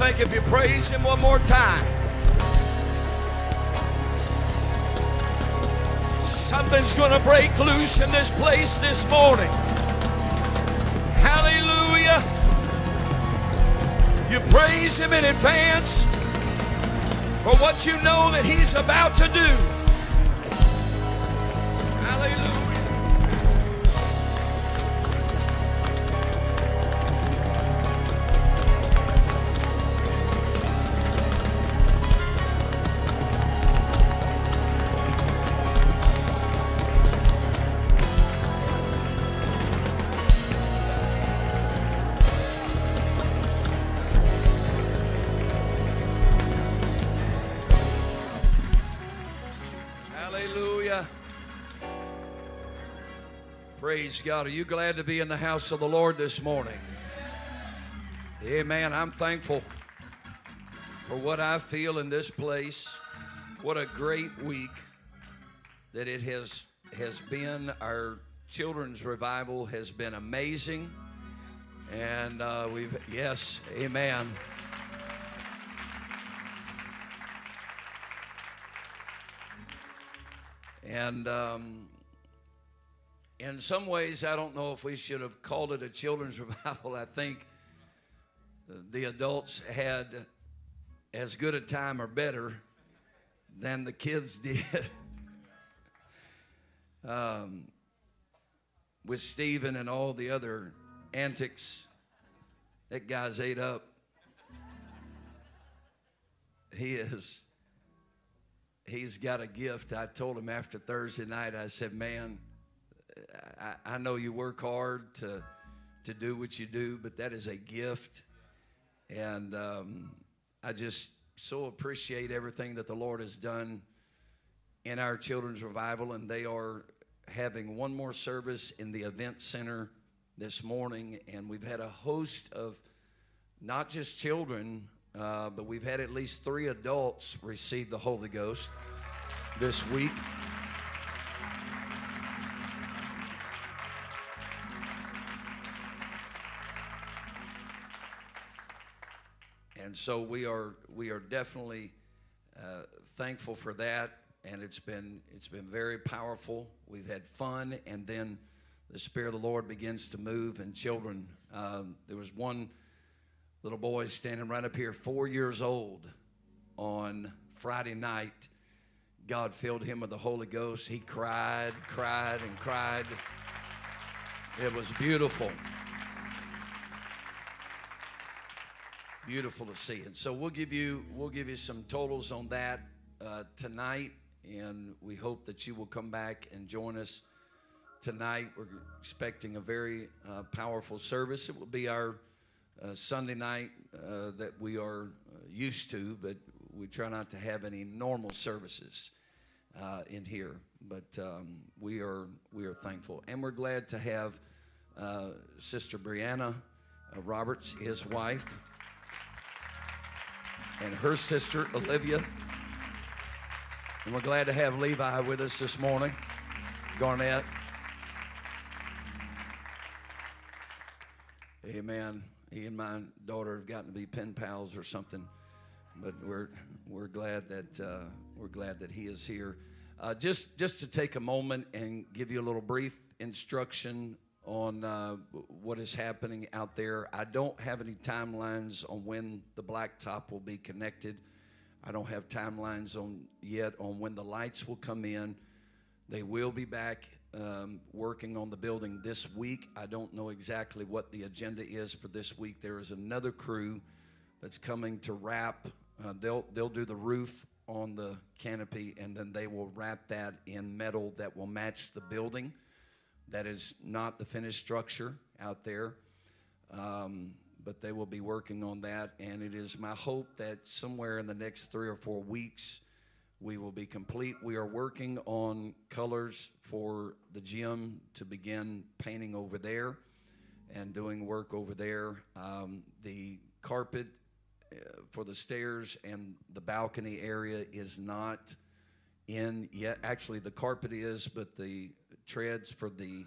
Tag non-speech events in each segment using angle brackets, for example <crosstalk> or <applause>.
think if you praise Him one more time, something's going to break loose in this place this morning. Hallelujah. You praise Him in advance for what you know that He's about to do. God. Are you glad to be in the house of the Lord this morning? Amen. I'm thankful for what I feel in this place. What a great week that it has has been. Our children's revival has been amazing. And uh, we've, yes, amen. And um, in some ways, I don't know if we should have called it a children's <laughs> revival. I think the adults had as good a time or better than the kids <laughs> did. um, with Stephen and all the other antics, that guy's ate up. He is he's got a gift. I told him after Thursday night, I said, Man, I, I know you work hard to, to do what you do, but that is a gift. And um, I just so appreciate everything that the Lord has done in our children's revival. And they are having one more service in the event center this morning. And we've had a host of not just children, uh, but we've had at least three adults receive the Holy Ghost this week. And so we are we are definitely uh, thankful for that, and it's been it's been very powerful. We've had fun, and then the Spirit of the Lord begins to move. And children, um, there was one little boy standing right up here, four years old, on Friday night. God filled him with the Holy Ghost. He cried, cried, and cried. It was beautiful. Beautiful to see. And so we'll give you we'll give you some totals on that uh, tonight, and we hope that you will come back and join us tonight. We're expecting a very uh, powerful service. It will be our uh, Sunday night uh, that we are uh, used to, but we try not to have any normal services uh, in here. But um, we are we are thankful, and we're glad to have Sister Brianna Roberts, his wife, and her sister Olivia. And we're glad to have Levi with us this morning, Garnett. Amen. He and my daughter have gotten to be pen pals or something, but we're we're glad that uh, we're glad that he is here. Uh, just just to take a moment and give you a little brief instruction on uh, what is happening out there. I don't have any timelines on when the blacktop will be connected. I don't have timelines on yet on when the lights will come in. They will be back um, working on the building this week. I don't know exactly what the agenda is for this week. There is another crew that's coming to wrap. Uh, they'll they'll do the roof on the canopy, and then they will wrap that in metal that will match the building. That is not the finished structure out there, um, but they will be working on that. And it is my hope that somewhere in the next three or four weeks we will be complete. We are working on colors for the gym to begin painting over there and doing work over there. Um, the carpet uh, for the stairs and the balcony area is not in yet. Actually, the carpet is, but the treads for the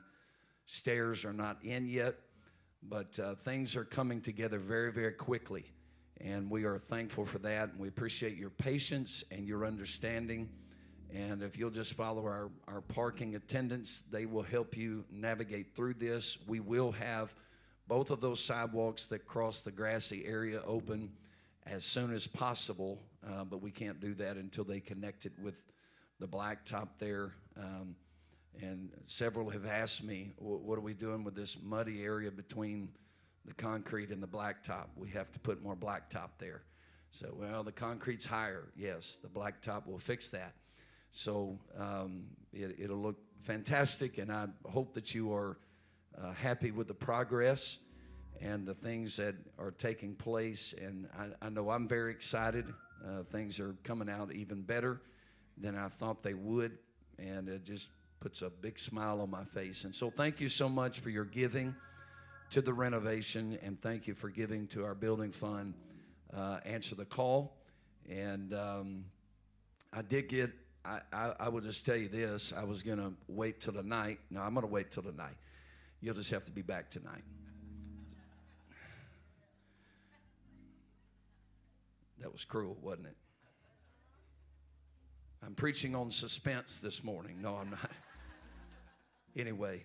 stairs are not in yet. But uh, things are coming together very, very quickly. And we are thankful for that. And we appreciate your patience and your understanding. And if you'll just follow our, our parking attendants, they will help you navigate through this. We will have both of those sidewalks that cross the grassy area open as soon as possible, uh, but we can't do that until they connect it with the blacktop there. Um, and several have asked me, what are we doing with this muddy area between the concrete and the blacktop? We have to put more blacktop there. So, well, the concrete's higher. Yes, the blacktop will fix that. So um, it, will look fantastic, and I hope that you are uh, happy with the progress and the things that are taking place. And I, I know I'm very excited. Uh, things are coming out even better than I thought they would, and it just puts a big smile on my face. And so, thank you so much for your giving to the renovation, and thank you for giving to our building fund. Uh, answer the call, and um, I did get. I, I, I will just tell you this. I was to wait till the night. No, I'm to wait till the night. You'll just have to be back tonight. That was cruel, wasn't it? I'm preaching on suspense this morning. No, I'm not. Anyway,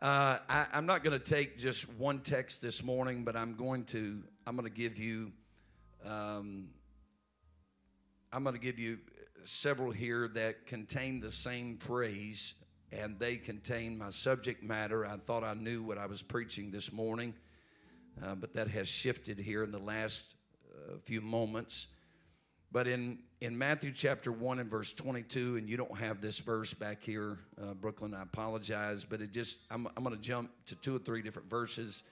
uh, I, am not going to take just one text this morning, but I'm going to I'm going to give you um, I'm going to give you several here that contain the same phrase, and they contain my subject matter. I thought I knew what I was preaching this morning, uh, but that has shifted here in the last a few moments. But in, in Matthew chapter 1 and verse 22, and you don't have this verse back here, uh, Brooklyn, I apologize, but it just, I'm, I'm going to jump to two or three different verses.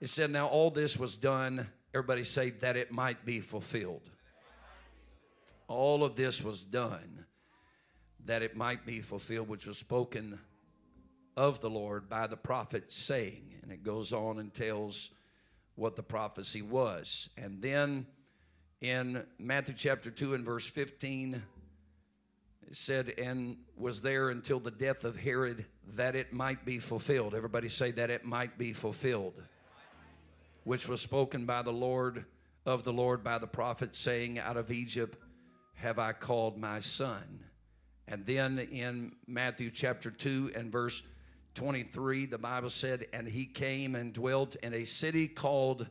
It said, Now all this was done, everybody say, that it might be fulfilled. All of this was done that it might be fulfilled, which was spoken of the Lord by the prophet, saying, and it goes on and tells what the prophecy was. And then in Matthew chapter 2 and verse 15, it said, and was there until the death of Herod that it might be fulfilled. Everybody say that it might be fulfilled, which was spoken by the Lord of the Lord by the prophet, saying, Out of Egypt have I called my son. And then in Matthew chapter 2 and verse 23, the Bible said, And he came and dwelt in a city called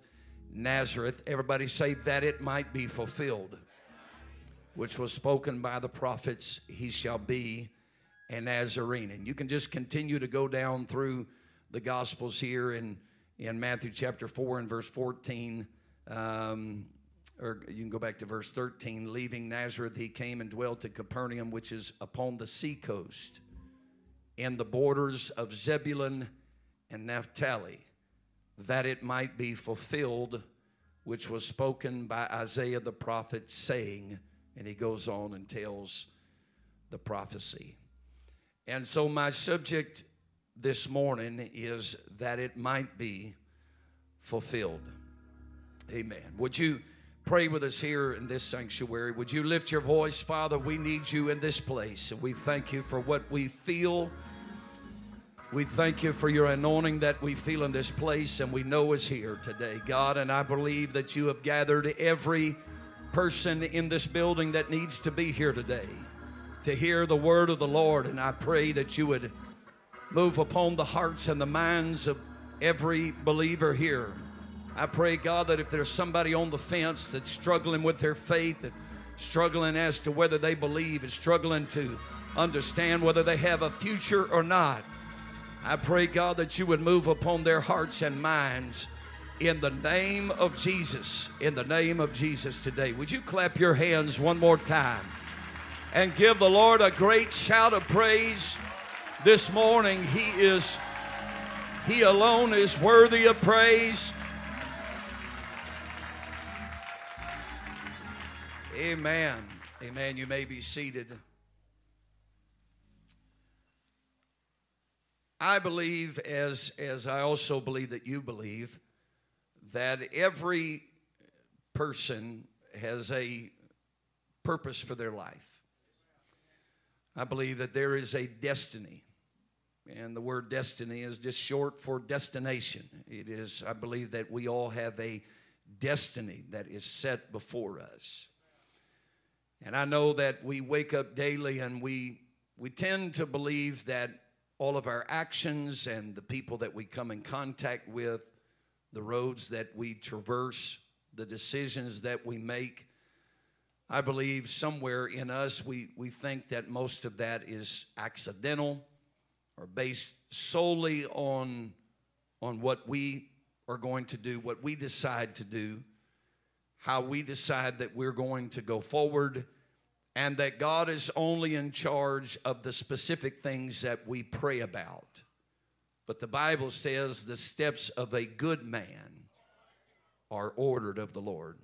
Nazareth. Everybody say that it might be fulfilled, which was spoken by the prophets, He shall be a Nazarene. And you can just continue to go down through the Gospels here in, in Matthew chapter 4 and verse 14. Um, or you can go back to verse 13. Leaving Nazareth, he came and dwelt in Capernaum, which is upon the seacoast in the borders of Zebulun and Naphtali, that it might be fulfilled, which was spoken by Isaiah the prophet, saying, and he goes on and tells the prophecy. And so, my subject this morning is that it might be fulfilled. Amen. Would you pray with us here in this sanctuary? Would you lift your voice, Father? We need you in this place. And we thank you for what we feel. We thank you for your anointing that we feel in this place and we know is here today, God. And I believe that you have gathered every person in this building that needs to be here today to hear the word of the Lord. And I pray that you would move upon the hearts and the minds of every believer here. I pray, God, that if there's somebody on the fence that's struggling with their faith, that struggling as to whether they believe, and struggling to understand whether they have a future or not, I pray, God, that you would move upon their hearts and minds in the name of Jesus. In the name of Jesus today. Would you clap your hands one more time and give the Lord a great shout of praise this morning? He is, He alone is worthy of praise. Amen. Amen. You may be seated. I believe, as, as I also believe that you believe, that every person has a purpose for their life. I believe that there is a destiny. And the word destiny is just short for destination. It is, I believe that we all have a destiny that is set before us. And I know that we wake up daily and we, we tend to believe that all of our actions and the people that we come in contact with, the roads that we traverse, the decisions that we make, I believe somewhere in us we, we think that most of that is accidental or based solely on, on what we are going to do, what we decide to do, how we decide that we're going to go forward, and that God is only in charge of the specific things that we pray about. But the Bible says the steps of a good man are ordered of the Lord.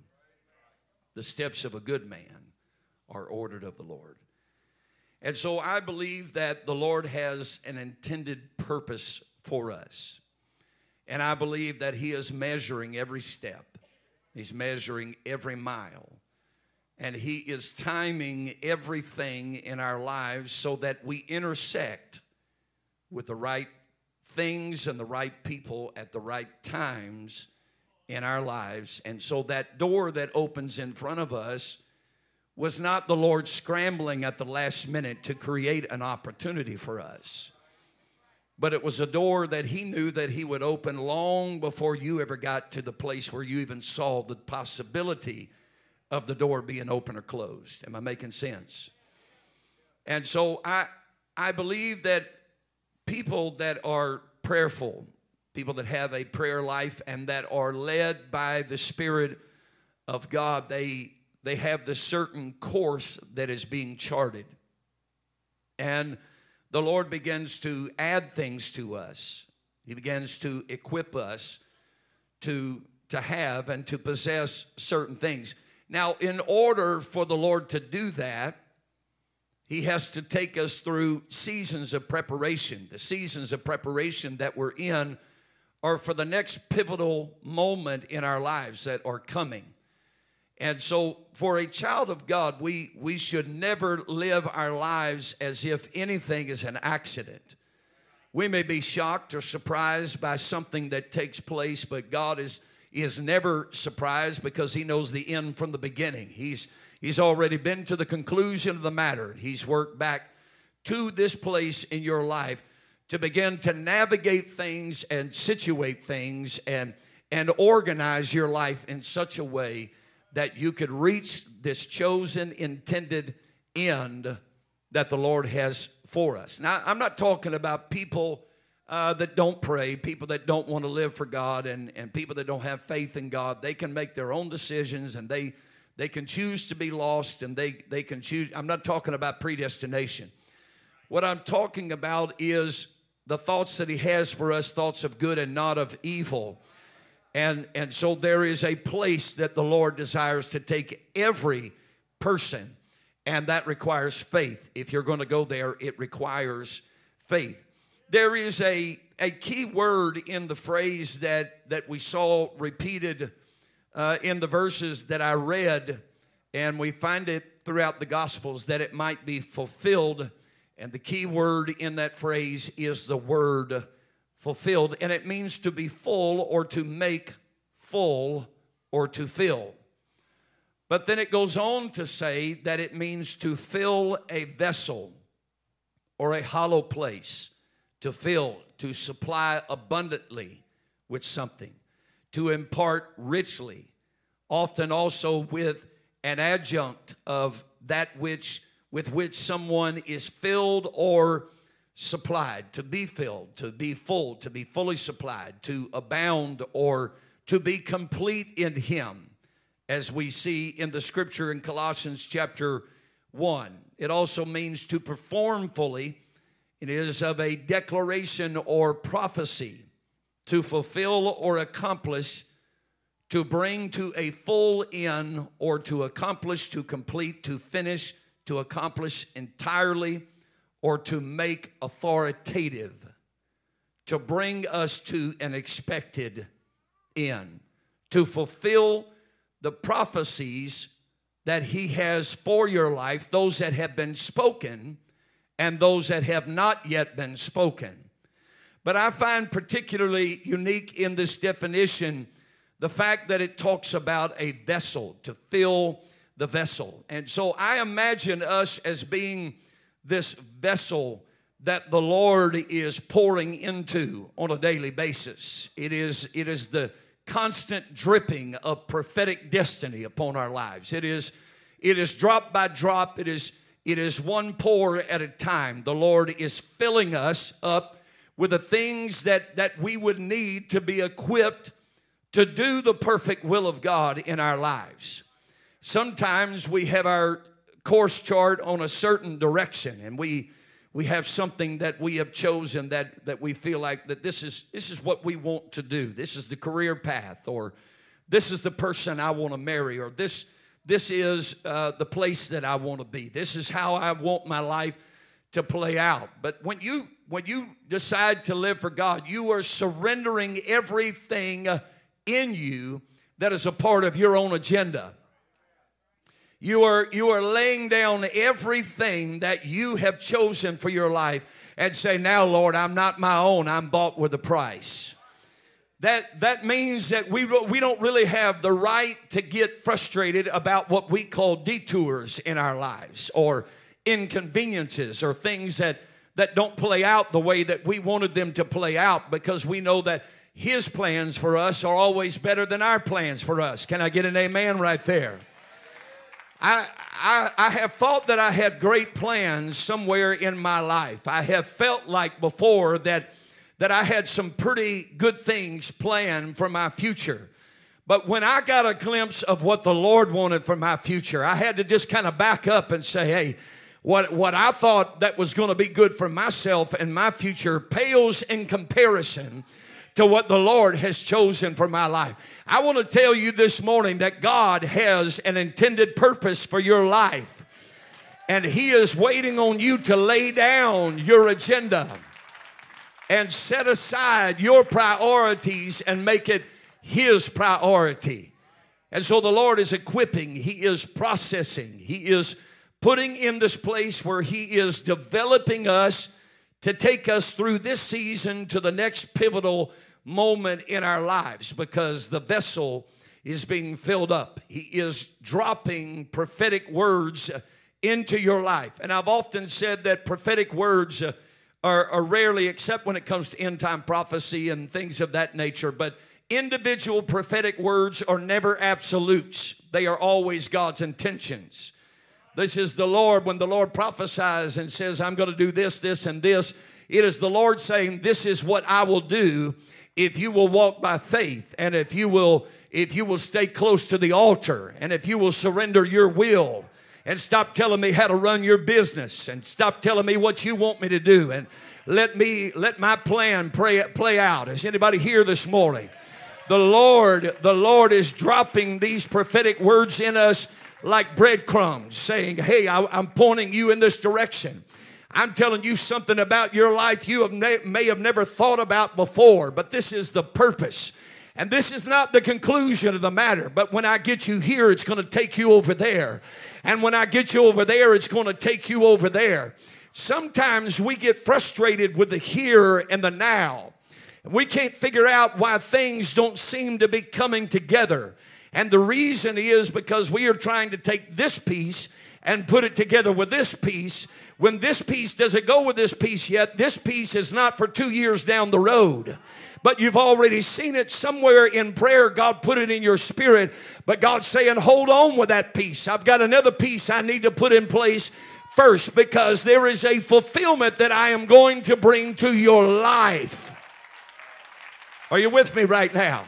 The steps of a good man are ordered of the Lord. And so I believe that the Lord has an intended purpose for us. And I believe that He is measuring every step, He's measuring every mile. And He is timing everything in our lives so that we intersect with the right things and the right people at the right times in our lives. And so that door that opens in front of us was not the Lord scrambling at the last minute to create an opportunity for us. But it was a door that he knew that he would open long before you ever got to the place where you even saw the possibility of the door being open or closed. Am I making sense? And so I I believe that people that are prayerful people that have a prayer life and that are led by the Spirit of God, they, they have the certain course that is being charted. And the Lord begins to add things to us. He begins to equip us to, to have and to possess certain things. Now, in order for the Lord to do that, He has to take us through seasons of preparation. The seasons of preparation that we're in or for the next pivotal moment in our lives that are coming. And so, for a child of God, we, we should never live our lives as if anything is an accident. We may be shocked or surprised by something that takes place, but God is, is never surprised because He knows the end from the beginning. He's, he's already been to the conclusion of the matter, He's worked back to this place in your life to begin to navigate things and situate things and, and organize your life in such a way that you could reach this chosen, intended end that the Lord has for us. Now, I'm not talking about people uh, that don't pray, people that don't want to live for God, and, and people that don't have faith in God. They can make their own decisions and they, they can choose to be lost and they, they can choose. I'm not talking about predestination. What I'm talking about is the thoughts that he has for us thoughts of good and not of evil and and so there is a place that the lord desires to take every person and that requires faith if you're going to go there it requires faith there is a a key word in the phrase that that we saw repeated uh, in the verses that i read and we find it throughout the gospels that it might be fulfilled and the key word in that phrase is the word fulfilled. And it means to be full or to make full or to fill. But then it goes on to say that it means to fill a vessel or a hollow place, to fill, to supply abundantly with something, to impart richly, often also with an adjunct of that which with which someone is filled or supplied, to be filled, to be full, to be fully supplied, to abound, or to be complete in Him, as we see in the scripture in Colossians chapter 1. It also means to perform fully. It is of a declaration or prophecy, to fulfill or accomplish, to bring to a full end, or to accomplish, to complete, to finish to accomplish entirely or to make authoritative, to bring us to an expected end, to fulfill the prophecies that He has for your life, those that have been spoken and those that have not yet been spoken. But I find particularly unique in this definition the fact that it talks about a vessel, to fill the vessel. And so I imagine us as being this vessel that the Lord is pouring into on a daily basis. It is, it is the constant dripping of prophetic destiny upon our lives. It is, it is drop by drop. It is, it is one pour at a time. The Lord is filling us up with the things that, that we would need to be equipped to do the perfect will of God in our lives. Sometimes we have our course chart on a certain direction and we we have something that we have chosen that that we feel like that this is this is what we want to do this is the career path or this is the person i want to marry or this this is uh, the place that i want to be. This is how i want my life to play out. But when you when you decide to live for god you are surrendering everything in you that is a part of your own agenda. You are, you are laying down everything that you have chosen for your life and say, Now, Lord, I'm not my own, I'm bought with a price. That, that means that we, we don't really have the right to get frustrated about what we call detours in our lives or inconveniences or things that, that don't play out the way that we wanted them to play out because we know that His plans for us are always better than our plans for us. Can I get an amen right there? I, I, I have thought that I had great plans somewhere in my life. I have felt like before that, that I had some pretty good things planned for my future. But when I got a glimpse of what the Lord wanted for my future, I had to just kind of back up and say, hey, what, what I thought that was going to be good for myself and my future pales in comparison to what the Lord has chosen for my life. I want to tell you this morning that God has an intended purpose for your life. And He is waiting on you to lay down your agenda and set aside your priorities and make it His priority. And so the Lord is equipping, He is processing, He is putting in this place where He is developing us to take us through this season to the next pivotal moment in our lives because the vessel is being filled up. He is dropping prophetic words into your life. And I've often said that prophetic words uh, are, are rarely, except when it comes to end time prophecy and things of that nature, but individual prophetic words are never absolutes, they are always God's intentions. This is the Lord, when the Lord prophesies and says, I'm going to do this, this, and this, it is the Lord saying, This is what I will do if you will walk by faith and if you will if you will stay close to the altar and if you will surrender your will and stop telling me how to run your business and stop telling me what you want me to do and let me let my plan play out is anybody here this morning the lord the lord is dropping these prophetic words in us like breadcrumbs, saying, Hey, I, am pointing you in this direction. I'm telling you something about your life you have ne- may have never thought about before, but this is the purpose. And this is not the conclusion of the matter, but when I get you here, it's going to take you over there. And when I get you over there, it's going to take you over there. Sometimes we get frustrated with the here and the now. We can't figure out why things don't seem to be coming together. And the reason is because we are trying to take this piece and put it together with this piece. When this piece doesn't go with this piece yet, this piece is not for two years down the road. But you've already seen it somewhere in prayer. God put it in your spirit. But God's saying, hold on with that piece. I've got another piece I need to put in place first because there is a fulfillment that I am going to bring to your life. Are you with me right now?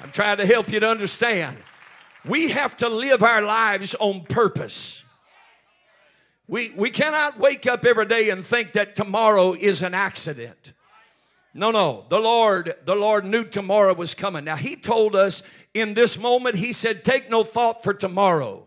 I'm trying to help you to understand. We have to live our lives on purpose. We, we cannot wake up every day and think that tomorrow is an accident. No, no. The Lord, the Lord knew tomorrow was coming. Now he told us in this moment, he said, take no thought for tomorrow.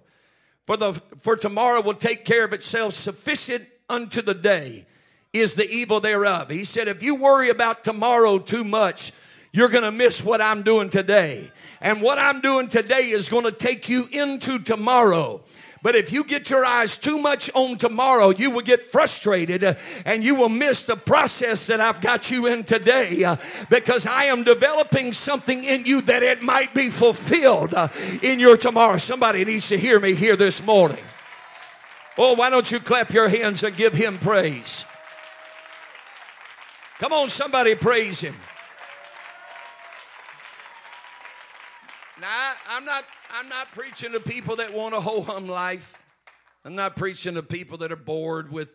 For the for tomorrow will take care of itself. Sufficient unto the day is the evil thereof. He said, if you worry about tomorrow too much, you're going to miss what I'm doing today. And what I'm doing today is going to take you into tomorrow. But if you get your eyes too much on tomorrow, you will get frustrated uh, and you will miss the process that I've got you in today uh, because I am developing something in you that it might be fulfilled uh, in your tomorrow. Somebody needs to hear me here this morning. Oh, why don't you clap your hands and give him praise? Come on, somebody praise him. Now, I'm not, I'm not preaching to people that want a ho hum life. I'm not preaching to people that are bored with,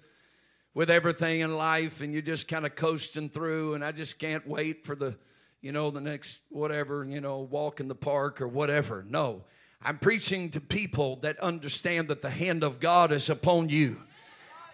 with everything in life and you're just kind of coasting through and I just can't wait for the, you know, the next whatever, you know, walk in the park or whatever. No. I'm preaching to people that understand that the hand of God is upon you.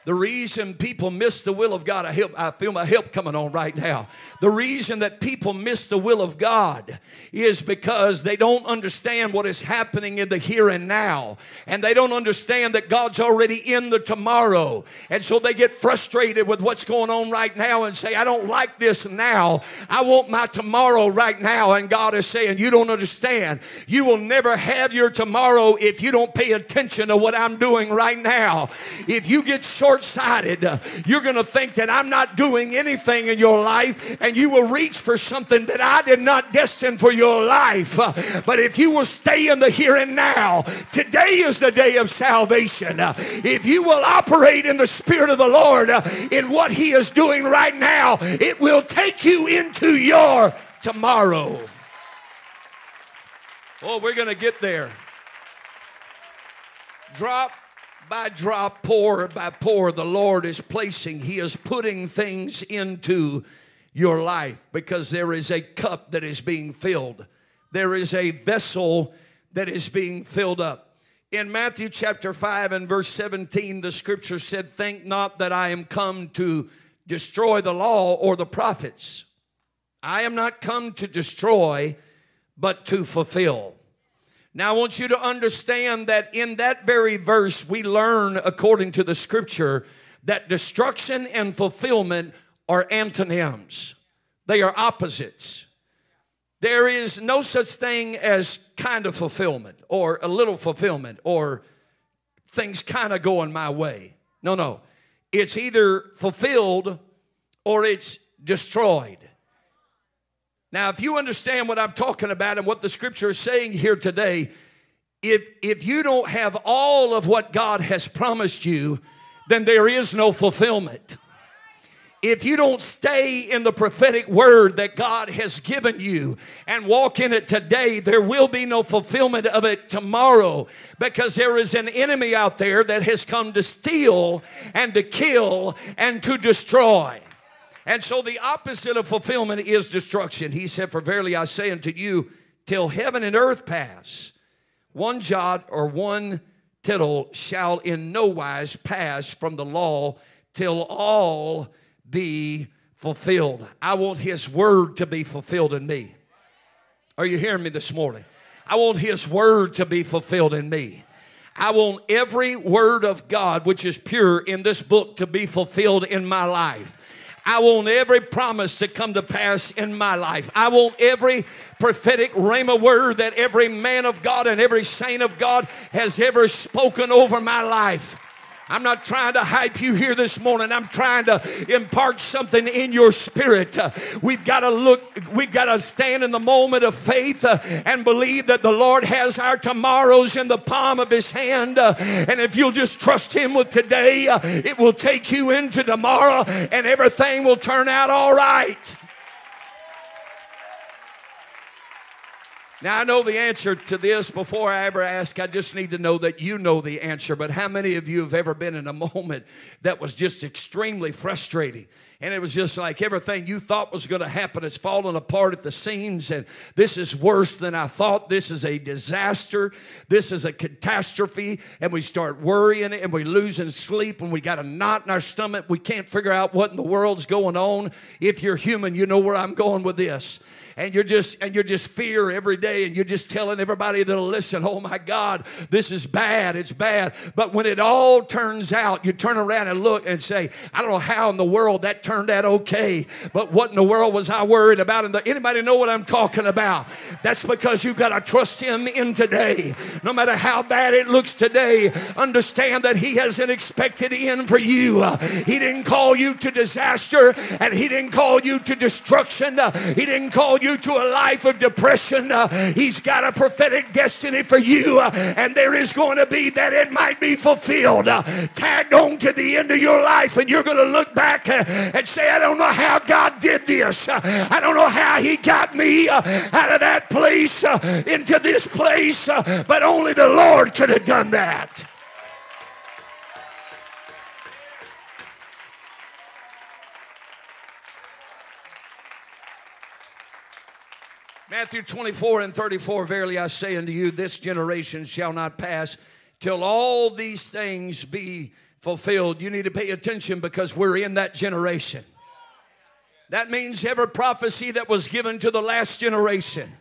The reason people miss the will of God, I, help, I feel my help coming on right now. The reason that people miss the will of God is because they don't understand what is happening in the here and now. And they don't understand that God's already in the tomorrow. And so they get frustrated with what's going on right now and say, I don't like this now. I want my tomorrow right now. And God is saying, You don't understand. You will never have your tomorrow if you don't pay attention to what I'm doing right now. If you get short short sighted. You're going to think that I'm not doing anything in your life, and you will reach for something that I did not destine for your life. But if you will stay in the here and now, today is the day of salvation. If you will operate in the Spirit of the Lord in what He is doing right now, it will take you into your tomorrow. Oh, we're going to get there. Drop by drop, pour by pour, the Lord is placing, He is putting things into your life because there is a cup that is being filled. There is a vessel that is being filled up. In Matthew chapter 5 and verse 17, the scripture said, Think not that I am come to destroy the law or the prophets. I am not come to destroy, but to fulfill. Now, I want you to understand that in that very verse, we learn, according to the scripture, that destruction and fulfillment are antonyms, they are opposites. There is no such thing as kind of fulfillment or a little fulfillment or things kind of going my way. No, no. It's either fulfilled or it's destroyed. Now, if you understand what I'm talking about and what the scripture is saying here today, if, if you don't have all of what God has promised you, then there is no fulfillment. If you don't stay in the prophetic word that God has given you and walk in it today, there will be no fulfillment of it tomorrow because there is an enemy out there that has come to steal and to kill and to destroy. And so the opposite of fulfillment is destruction. He said, For verily I say unto you, till heaven and earth pass, one jot or one tittle shall in no wise pass from the law till all be fulfilled. I want his word to be fulfilled in me. Are you hearing me this morning? I want his word to be fulfilled in me. I want every word of God which is pure in this book to be fulfilled in my life. I want every promise to come to pass in my life. I want every prophetic rhema word that every man of God and every saint of God has ever spoken over my life. I'm not trying to hype you here this morning. I'm trying to impart something in your spirit. Uh, we've got to look, we've got to stand in the moment of faith uh, and believe that the Lord has our tomorrows in the palm of his hand. Uh, and if you'll just trust him with today, it will take you into tomorrow and everything will turn out all right. Now, I know the answer to this before I ever ask. I just need to know that you know the answer. But how many of you have ever been in a <laughs> moment that was just extremely frustrating? And it was just like everything you thought was going to happen is falling apart at the seams. And this is worse than I thought. This is a disaster. This is a catastrophe. And we start worrying and we losing sleep and we got a knot in our stomach. We can't figure out what in the world's going on. If you're human, you know where I'm going with this and you're just and you're just fear every day and you're just telling everybody that'll listen, oh my God, this is bad, it's bad. But when it all turns out, you turn around and look and say, I don't know how in the world that turned out okay, but what in the world was I worried about? And anybody know what I'm talking about? That's because you've got to trust Him in today. No matter how bad it looks today, understand that He has an expected end for you. He didn't call you to disaster and He didn't call you to destruction. He didn't call you to a life of depression. Uh, he's got a prophetic destiny for you, uh, and there is going to be that it might be fulfilled. Uh, tagged on to the end of your life, and you're going to look back and say, I don't know how God did this. I don't know how He got me out of that place into this place, but only the Lord could have done that. Matthew 24 and 34 Verily I say unto you, this generation shall not pass till all these things be fulfilled. You need to pay attention because we're in that generation. That means every prophecy that was given to the last generation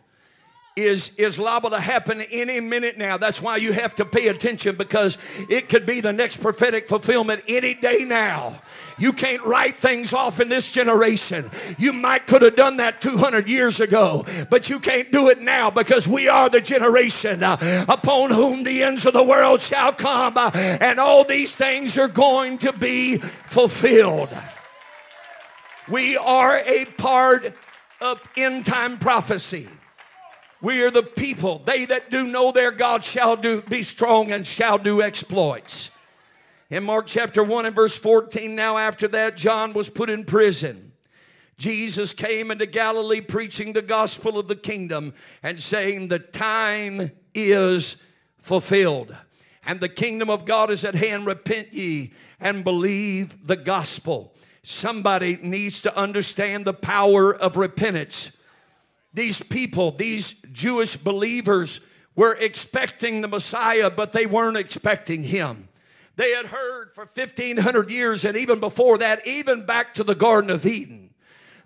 is, is liable to happen any minute now. That's why you have to pay attention because it could be the next prophetic fulfillment any day now. You can't write things off in this generation. You might could have done that 200 years ago, but you can't do it now because we are the generation uh, upon whom the ends of the world shall come, uh, and all these things are going to be fulfilled. We are a part of end time prophecy. We are the people. They that do know their God shall do be strong and shall do exploits. In Mark chapter 1 and verse 14, now after that, John was put in prison. Jesus came into Galilee preaching the gospel of the kingdom and saying, The time is fulfilled. And the kingdom of God is at hand. Repent ye and believe the gospel. Somebody needs to understand the power of repentance these people, these Jewish believers, were expecting the Messiah, but they weren't expecting him. They had heard for 1500 years, and even before that, even back to the Garden of Eden,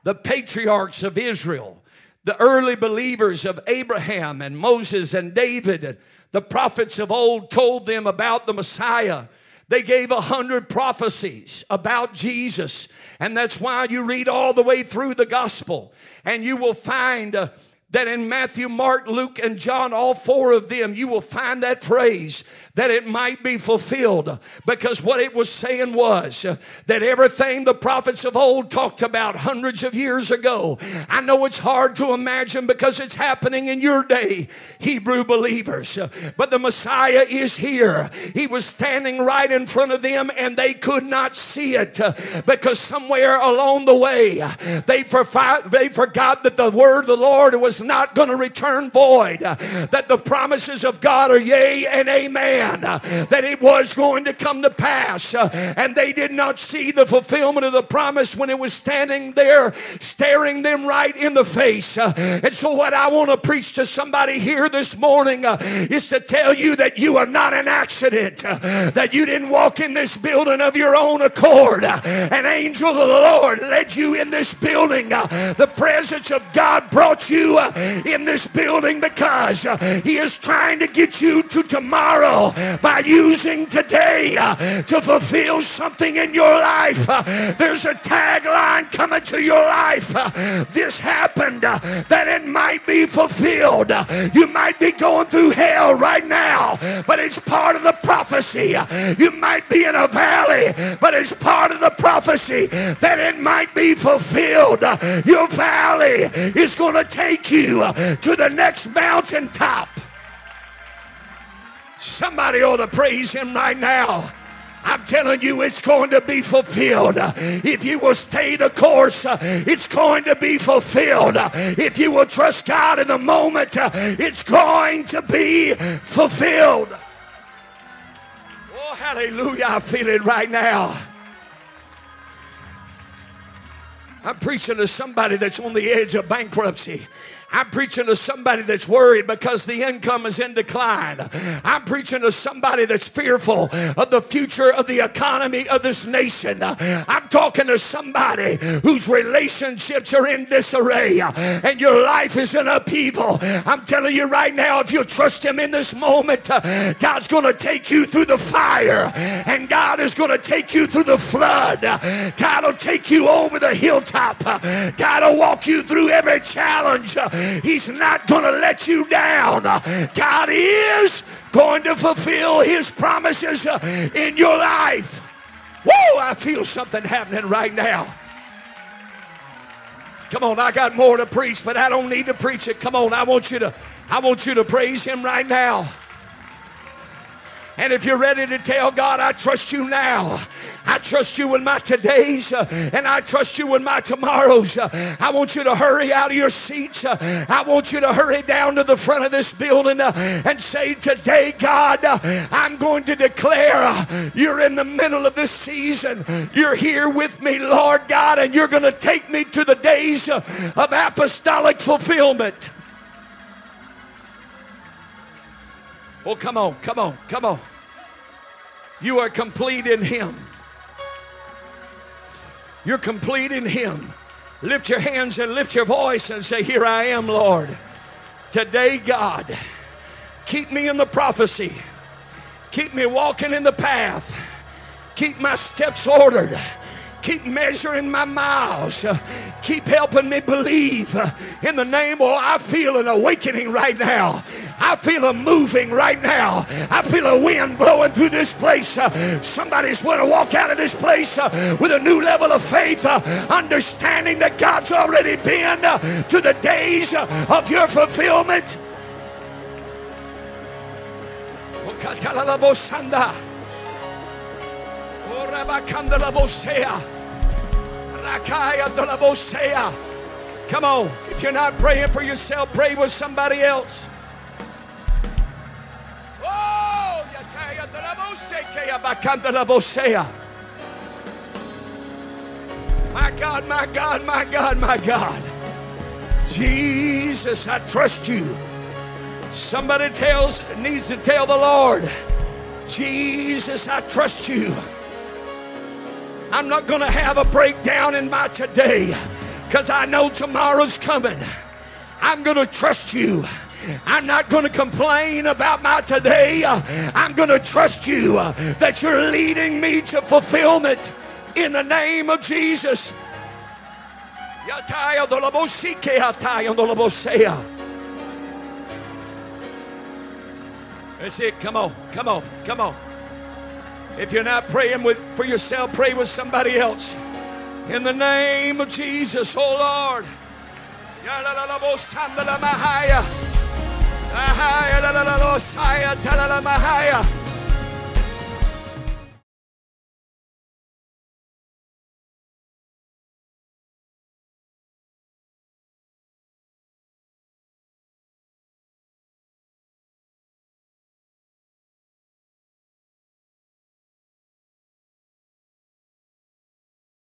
the patriarchs of Israel, the early believers of Abraham and Moses and David, the prophets of old told them about the Messiah. They gave a hundred prophecies about Jesus. And that's why you read all the way through the gospel and you will find uh, that in Matthew, Mark, Luke, and John, all four of them, you will find that phrase that it might be fulfilled. Because what it was saying was that everything the prophets of old talked about hundreds of years ago, I know it's hard to imagine because it's happening in your day, Hebrew believers. But the Messiah is here. He was standing right in front of them and they could not see it because somewhere along the way they, they forgot that the word of the Lord was not going to return void, that the promises of God are yea and amen Uh, that it was going to come to pass. Uh, and they did not see the fulfillment of the promise when it was standing there staring them right in the face. Uh. And so, what I want to preach to somebody here this morning is to tell you that you are not an accident, that you didn't walk in this building of your own accord. An angel of the Lord led you in this building. The presence of God brought you in this building because He is trying to get you to tomorrow by using today uh, to fulfill something in your life. Uh, there's a tagline coming to your life. Uh, this happened that it might be fulfilled. You might be going through hell right now, but it's part of the prophecy. You might be in a valley, but it's part of the prophecy that it might be fulfilled. Your valley is going to take you to the next mountaintop. Somebody ought to praise him right now. I'm telling you, it's going to be fulfilled. If you will stay the course, it's going to be fulfilled. If you will trust God in the moment, it's going to be fulfilled. Oh, hallelujah. I feel it right now. I'm preaching to somebody that's on the edge of bankruptcy. I'm preaching to somebody that's worried because the income is in decline. I'm preaching to somebody that's fearful of the future of the economy of this nation. I'm talking to somebody whose relationships are in disarray and your life is in upheaval. I'm telling you right now, if you trust Him in this moment, God's going to take you through the fire and God is going to take you through the flood. God will take you over the hilltop. God will walk you through every challenge. He's not going to let you down. God is going to fulfill his promises uh, in your life. Whoa, I feel something happening right now. Come on, I got more to preach, but I don't need to preach it. Come on, I want you to I want you to praise him right now. And if you're ready to tell God, I trust you now. I trust you with my todays uh, and I trust you with my tomorrows. Uh, I want you to hurry out of your seats. Uh, I want you to hurry down to the front of this building uh, and say, Today, God, uh, I'm going to declare uh, you're in the middle of this season. You're here with me, Lord God, and you're going to take me to the days of apostolic fulfillment. Oh, come on, come on, come on. You are complete in Him. You're complete in Him. Lift your hands and lift your voice and say, Here I am, Lord. Today, God, keep me in the prophecy. Keep me walking in the path. Keep my steps ordered. Keep measuring my miles. Keep helping me believe in the name. Oh, I feel an awakening right now. I feel a moving right now. I feel a wind blowing through this place. Uh, somebody's going to walk out of this place uh, with a new level of faith, uh, understanding that God's already been to the days of your fulfillment. Come on. If you're not praying for yourself, pray with somebody else. My God, my God, my God, my God. Jesus, I trust you. Somebody tells needs to tell the Lord, Jesus, I trust you. I'm not going to have a breakdown in my today because I know tomorrow's coming. I'm going to trust you. I'm not going to complain about my today. I'm going to trust you uh, that you're leading me to fulfillment in the name of Jesus. That's it. Come on. Come on. Come on. If you're not praying with, for yourself, pray with somebody else. In the name of Jesus, oh Lord. Mahaya, la la la, la, Shaya, Mahaya.